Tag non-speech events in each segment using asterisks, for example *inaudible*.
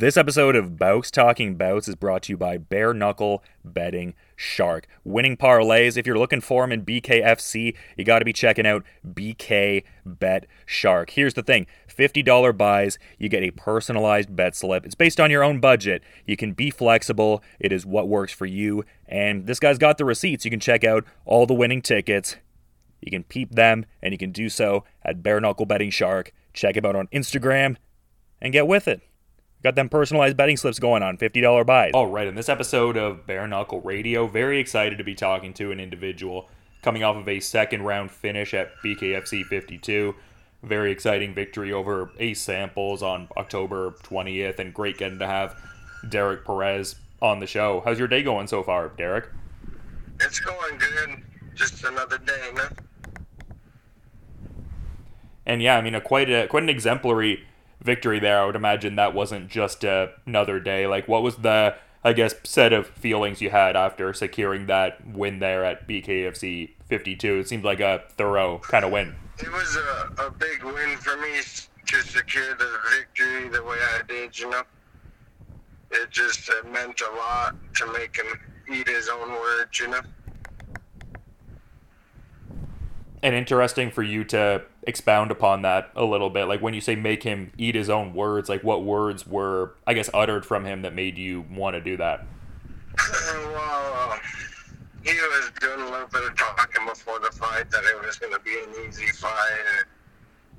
This episode of Bouts Talking Bouts is brought to you by Bare Knuckle Betting Shark. Winning parlays, if you're looking for them in BKFC, you got to be checking out BK Bet Shark. Here's the thing $50 buys, you get a personalized bet slip. It's based on your own budget. You can be flexible, it is what works for you. And this guy's got the receipts. You can check out all the winning tickets. You can peep them, and you can do so at Bare Knuckle Betting Shark. Check him out on Instagram and get with it. Got them personalized betting slips going on, $50 buys. All right, in this episode of Bare Knuckle Radio, very excited to be talking to an individual coming off of a second round finish at BKFC 52. Very exciting victory over Ace Samples on October 20th, and great getting to have Derek Perez on the show. How's your day going so far, Derek? It's going good. Just another day, man. And yeah, I mean, a quite a quite an exemplary victory there. I would imagine that wasn't just another day. Like, what was the, I guess, set of feelings you had after securing that win there at BKFC 52? It seemed like a thorough kind of win. It was a, a big win for me to secure the victory the way I did, you know. It just uh, meant a lot to make him eat his own words, you know. And interesting for you to expound upon that a little bit. Like when you say make him eat his own words like what words were i guess uttered from him that made you want to do that? Well uh, he was doing a little bit of talking before the fight that it was going to be an easy fight and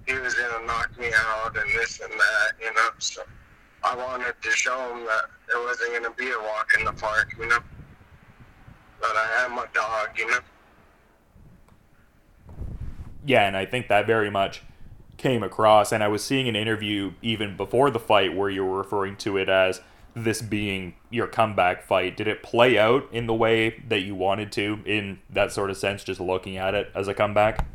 he was going to knock me out and this and that you know? So i wanted to show him that it wasn't going to be a walk in the park you know? That i am a dog you know yeah, and I think that very much came across. And I was seeing an interview even before the fight where you were referring to it as this being your comeback fight. Did it play out in the way that you wanted to, in that sort of sense, just looking at it as a comeback?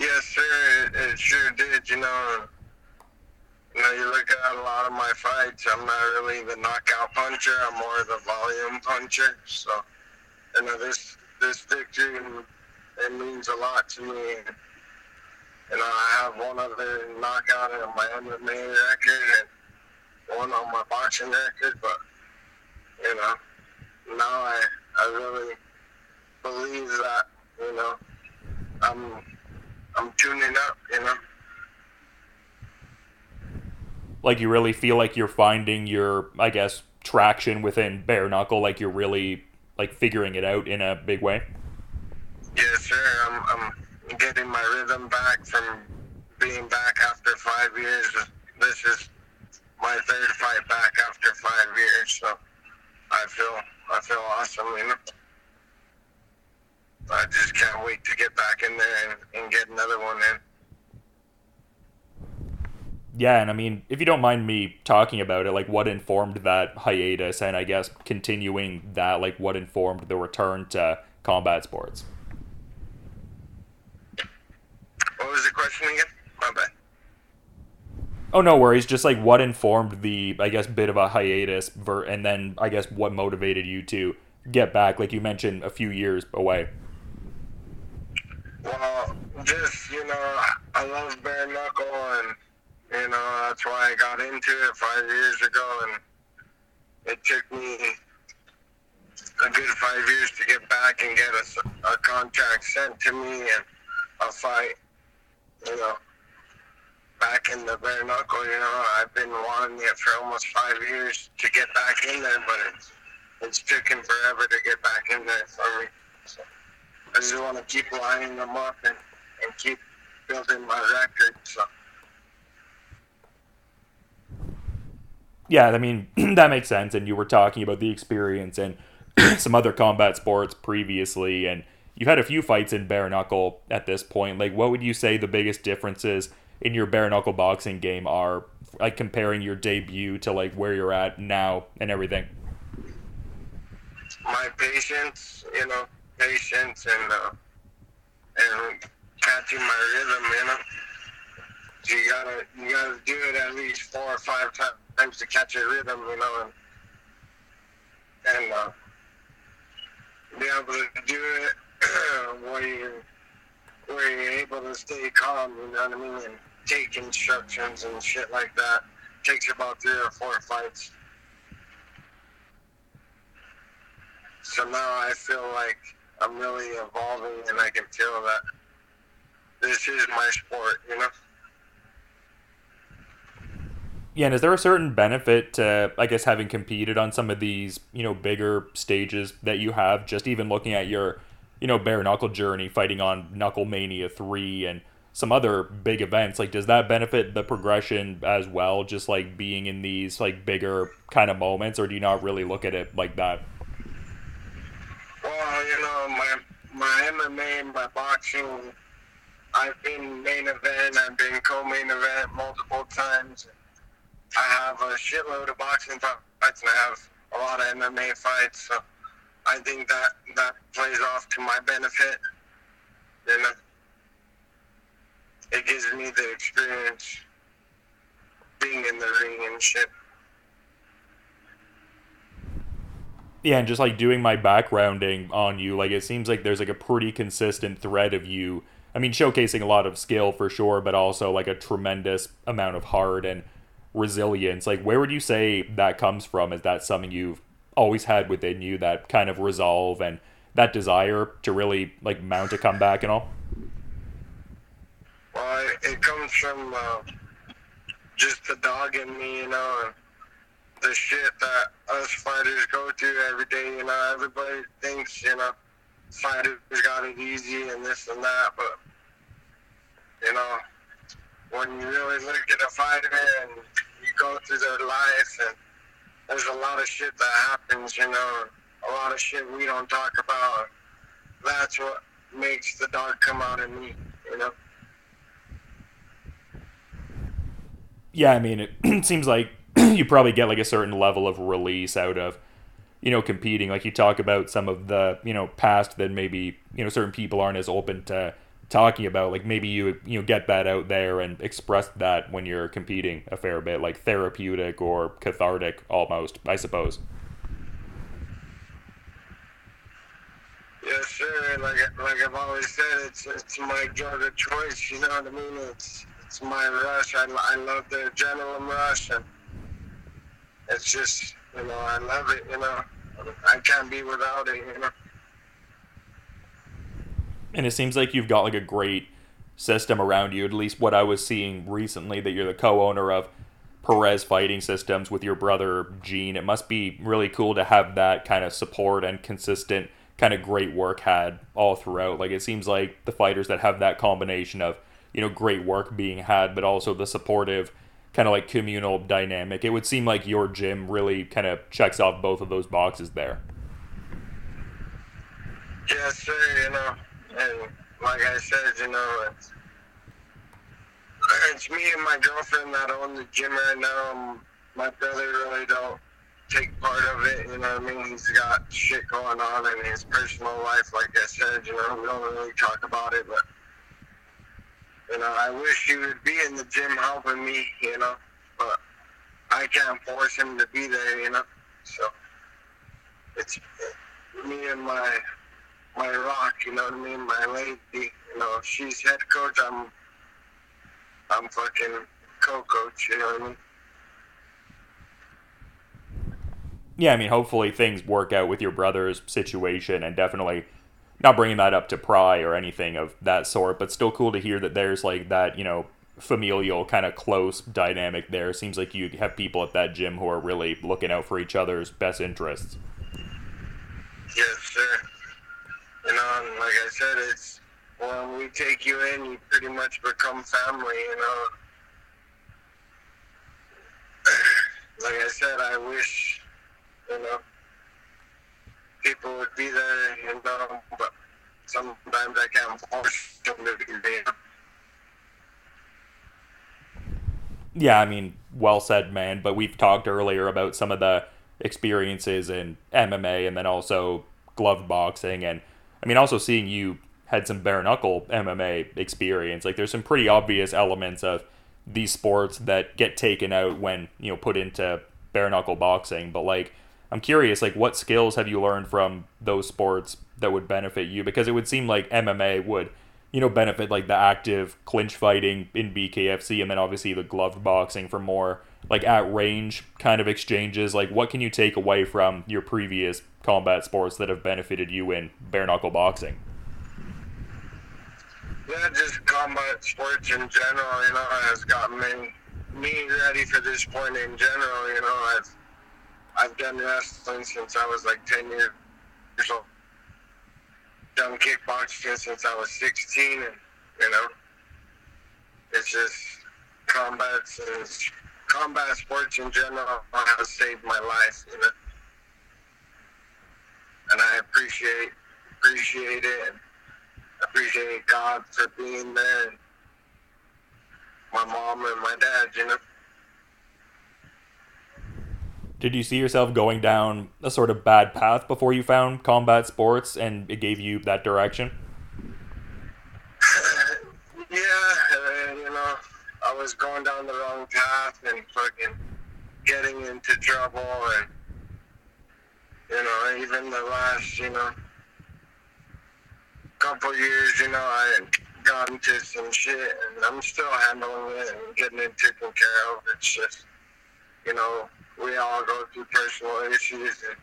Yes, sir. It, it sure did. You know, you know, you look at a lot of my fights. I'm not really the knockout puncher. I'm more the volume puncher. So, you know, this this victory it means a lot to me. And I have one other knockout on my MMA record and one on my boxing record, but you know, now I I really believe that you know I'm I'm tuning up. You know. Like you really feel like you're finding your, I guess, traction within bare knuckle. Like you're really like figuring it out in a big way. Sir. I'm, I'm getting my rhythm back from being back after five years. This is my third fight back after five years, so I feel I feel awesome. You know, I just can't wait to get back in there and, and get another one in. Yeah, and I mean, if you don't mind me talking about it, like what informed that hiatus, and I guess continuing that, like what informed the return to combat sports. What was the question again? My bad. Oh no worries. Just like what informed the, I guess, bit of a hiatus, ver- and then I guess what motivated you to get back, like you mentioned, a few years away. Well, just you know, I love bare knuckle, and you know that's why I got into it five years ago, and it took me a good five years to get back and get a, a contract sent to me and a fight you know, back in the bare knuckle. You know, I've been wanting it for almost five years to get back in there, but it's it's taken forever to get back in there for me. So I just want to keep lining them up and, and keep building my record. So. Yeah, I mean *clears throat* that makes sense. And you were talking about the experience and *clears throat* some other combat sports previously, and you've had a few fights in bare knuckle at this point. Like, what would you say the biggest differences in your bare knuckle boxing game are, like comparing your debut to like where you're at now and everything? My patience, you know, patience and uh, and catching my rhythm, you know. You gotta you gotta do it at least four or five times to catch your rhythm, you know, and, and uh, be able to do it *clears throat* where you where you're able to stay calm, you know what I mean, and take instructions and shit like that. takes about three or four fights. So now I feel like I'm really evolving and I can feel that this is my sport, you know? Yeah, and is there a certain benefit to, I guess, having competed on some of these, you know, bigger stages that you have? Just even looking at your, you know, bare knuckle journey, fighting on KnuckleMania 3 and some other big events, like, does that benefit the progression as well? Just like being in these, like, bigger kind of moments, or do you not really look at it like that? Well, you know, my, my MMA, my boxing, I've been main event, I've been co main event multiple times. I have a shitload of boxing fights and I have a lot of MMA fights. So I think that that plays off to my benefit. It gives me the experience being in the ring and shit. Yeah, and just like doing my backgrounding on you, like it seems like there's like a pretty consistent thread of you. I mean, showcasing a lot of skill for sure, but also like a tremendous amount of heart and resilience like where would you say that comes from is that something you've always had within you that kind of resolve and that desire to really like mount a comeback and all it comes from uh, just the dog in me you know the shit that us fighters go through every day you know everybody thinks you know fighters got it easy and this and that but you know when you really look at a fighter and you go through their life and there's a lot of shit that happens, you know, a lot of shit we don't talk about. That's what makes the dog come out in me, you know. Yeah, I mean, it *clears throat* seems like *clears throat* you probably get like a certain level of release out of, you know, competing. Like you talk about some of the, you know, past that maybe, you know, certain people aren't as open to talking about. Like maybe you you know get that out there and express that when you're competing a fair bit like therapeutic or cathartic almost i suppose. Yes sir like like i've always said it's it's my drug of choice you know what i mean? It's it's my rush i, I love the adrenaline rush and it's just you know i love it you know i can't be without it you know and it seems like you've got like a great system around you. At least what I was seeing recently that you're the co-owner of Perez Fighting Systems with your brother Gene. It must be really cool to have that kind of support and consistent kind of great work had all throughout. Like it seems like the fighters that have that combination of you know great work being had, but also the supportive kind of like communal dynamic. It would seem like your gym really kind of checks off both of those boxes there. Yes, sir. You know, and like I said, you know, it's, it's me and my girlfriend that own the gym right now. Um, my brother really don't take part of it, you know I mean? He's got shit going on in his personal life, like I said, you know, we don't really talk about it, but, you know, I wish he would be in the gym helping me, you know, but I can't force him to be there, you know, so it's me and my my rock, you know what I mean? My lady, you know, she's head coach, I'm I'm fucking co-coach, you know what I mean? Yeah, I mean, hopefully things work out with your brother's situation, and definitely not bringing that up to pry or anything of that sort, but still cool to hear that there's like that, you know, familial kind of close dynamic there. Seems like you have people at that gym who are really looking out for each other's best interests. Yes, sir. You know, and like I said, it's when we take you in, you pretty much become family. You know. *clears throat* Like I said, I wish, you know, people would be there, you know, but sometimes I can't force. Yeah, I mean, well said, man. But we've talked earlier about some of the experiences in MMA and then also glove boxing and I mean, also seeing you had some bare knuckle MMA experience, like there's some pretty obvious elements of these sports that get taken out when you know put into bare knuckle boxing. But like, I'm curious, like, what skills have you learned from those sports that would benefit you? Because it would seem like MMA would, you know, benefit like the active clinch fighting in BKFC, and then obviously the gloved boxing for more like at range kind of exchanges? Like, what can you take away from your previous combat sports that have benefited you in bare knuckle boxing? Yeah, just combat sports in general, you know, has gotten me me ready for this point in general. You know, I've I've done wrestling since I was like ten years old. Done kickboxing since I was sixteen, and you know, it's just combat and combat sports in general has saved my life. You know, and I appreciate appreciate it. And appreciate God for being there. My mom and my dad, you know. Did you see yourself going down a sort of bad path before you found combat sports and it gave you that direction? *laughs* yeah, and, you know, I was going down the wrong path and fucking getting into trouble and you know, even the last, you know, couple years, you know, I got into some shit and I'm still handling it and getting it taken care of. It's just, you know, we all go through personal issues and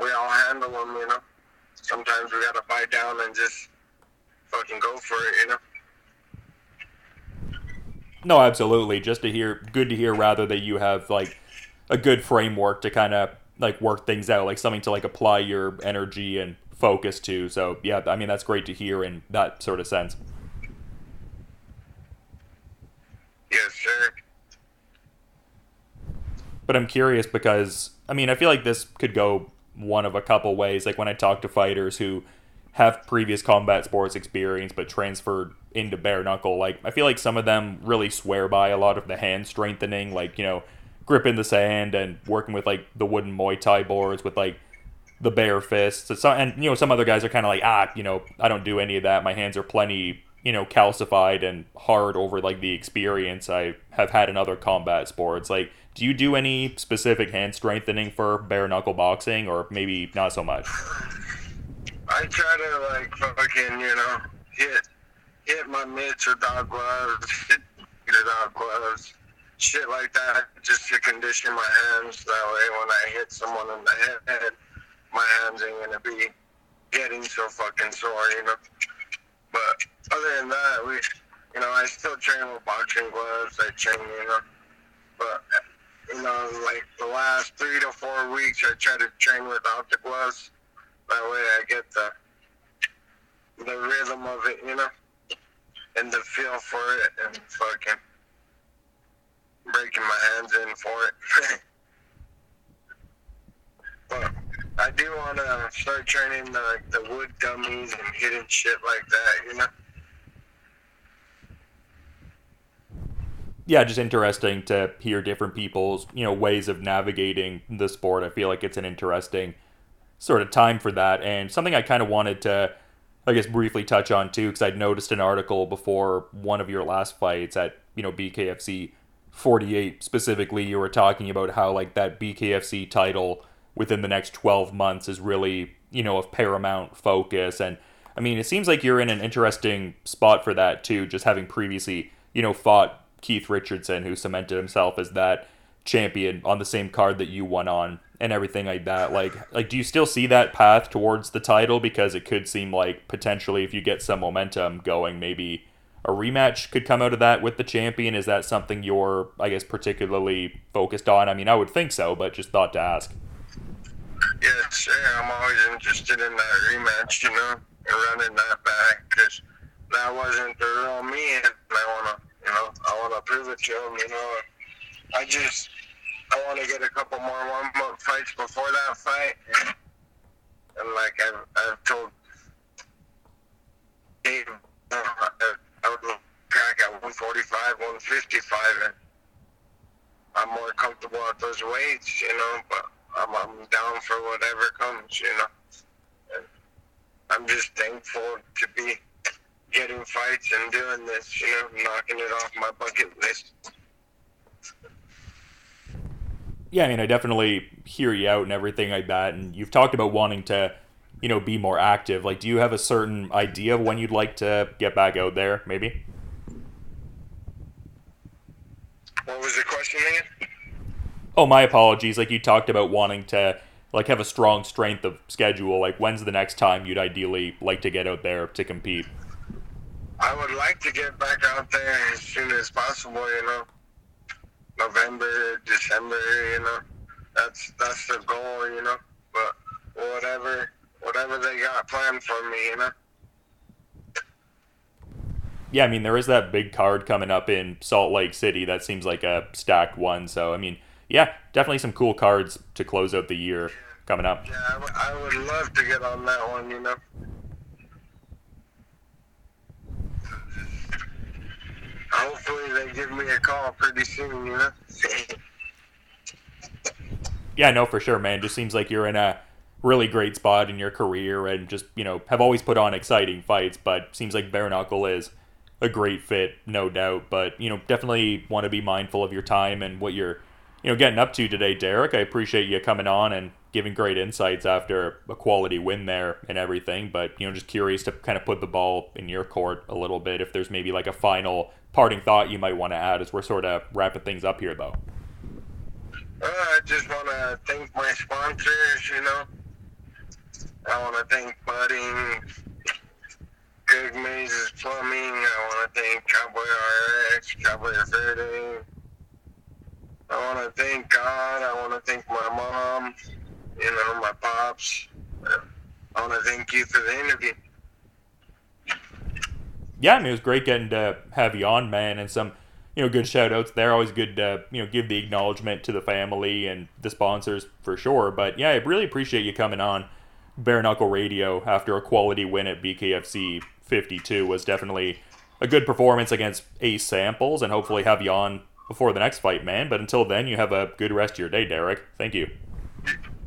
we all handle them, you know. Sometimes we gotta bite down and just fucking go for it, you know. No, absolutely. Just to hear, good to hear rather that you have like a good framework to kind of like work things out, like something to like apply your energy and focus to. So yeah, I mean that's great to hear in that sort of sense. Yes, sir. But I'm curious because I mean I feel like this could go one of a couple ways. Like when I talk to fighters who have previous combat sports experience but transferred into bare knuckle, like I feel like some of them really swear by a lot of the hand strengthening, like you know grip in the sand and working with like the wooden Muay Thai boards with like the bare fists. Some, and you know, some other guys are kind of like, ah, you know, I don't do any of that. My hands are plenty, you know, calcified and hard over like the experience I have had in other combat sports. Like, do you do any specific hand strengthening for bare knuckle boxing, or maybe not so much? I try to like fucking, you know, hit hit my mitts or dog gloves, *laughs* hit the dog gloves, shit like that, just to condition my hands. That way, when I hit someone in the head my hands ain't gonna be getting so fucking sore, you know. But other than that, we, you know, I still train with boxing gloves. I train, you know, you know, like the last three to four weeks, I try to train without the gloves. That way, I get the the rhythm of it, you know, and the feel for it, and fucking breaking my hands in for it. *laughs* but I do want to start training the, the wood dummies and hitting shit like that, you know? Yeah, just interesting to hear different people's, you know, ways of navigating the sport. I feel like it's an interesting sort of time for that. And something I kind of wanted to, I guess, briefly touch on too, because I'd noticed an article before one of your last fights at, you know, BKFC 48 specifically. You were talking about how, like, that BKFC title within the next 12 months is really, you know, of paramount focus. And I mean, it seems like you're in an interesting spot for that too, just having previously, you know, fought Keith Richardson, who cemented himself as that champion on the same card that you won on and everything like that. Like, like, do you still see that path towards the title? Because it could seem like potentially, if you get some momentum going, maybe a rematch could come out of that with the champion. Is that something you're, I guess, particularly focused on? I mean, I would think so, but just thought to ask. Sir. I'm always interested in that rematch, you know, running that back because that wasn't the real me, and I wanna, you know, I wanna prove it to him, you know. I just, I want to get a couple more warm-up fights before that fight, and, and like I've, I've told Dave, I, I would crack at 145, 155, and I'm more comfortable at those weights, you know, but I'm, I'm down for whatever comes, you know. And I'm just thankful to be getting fights and doing this, you know, knocking it off my bucket list. Yeah, I mean, I definitely hear you out and everything like that. And you've talked about wanting to, you know, be more active. Like, do you have a certain idea of when you'd like to get back out there, maybe? What was the question? question again? Oh, my apologies. Like you talked about wanting to like have a strong strength of schedule. Like when's the next time you'd ideally like to get out there to compete? I would like to get back out there as soon as possible. You know, November, December. You know, that's that's the goal. You know, but whatever whatever they got planned for me. You know. Yeah, I mean there is that big card coming up in Salt Lake City. That seems like a stacked one. So I mean, yeah, definitely some cool cards to close out the year coming up. Yeah, I, w- I would love to get on that one. You know. Hopefully they give me a call pretty soon. You know. Yeah, no, for sure, man. Just seems like you're in a really great spot in your career and just, you know, have always put on exciting fights, but seems like Bare Knuckle is a great fit, no doubt. But, you know, definitely want to be mindful of your time and what you're, you know, getting up to today, Derek. I appreciate you coming on and giving great insights after a quality win there and everything. But, you know, just curious to kind of put the ball in your court a little bit if there's maybe like a final parting thought you might want to add as we're sort of wrapping things up here, though. Uh, I just want to thank my sponsors, you know. I want to thank Budding, Good Mazes Plumbing. I want to thank Cowboy RX, Cowboy Verde. I want to thank God. I want to thank my mom, you know, pops. I want to thank you for the interview. Yeah, I mean, it was great getting to have you on, man, and some you know, good shout outs. They're Always good to, you know, give the acknowledgement to the family and the sponsors for sure. But yeah, I really appreciate you coming on Bare Knuckle Radio after a quality win at BKFC 52 was definitely a good performance against Ace Samples and hopefully have you on before the next fight, man. But until then, you have a good rest of your day, Derek. Thank you.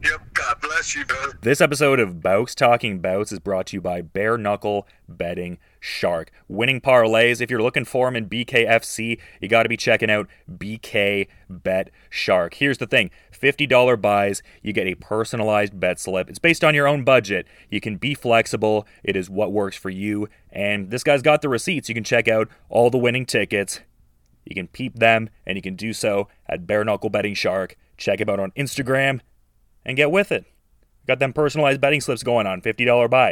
Yep, God bless you, brother. This episode of Bouts Talking Bouts is brought to you by Bare Knuckle Betting Shark. Winning parlays, if you're looking for them in BKFC, you got to be checking out BK Bet Shark. Here's the thing $50 buys, you get a personalized bet slip. It's based on your own budget. You can be flexible, it is what works for you. And this guy's got the receipts. You can check out all the winning tickets. You can peep them, and you can do so at Bare Knuckle Betting Shark. Check him out on Instagram and get with it. Got them personalized betting slips going on, $50 buys.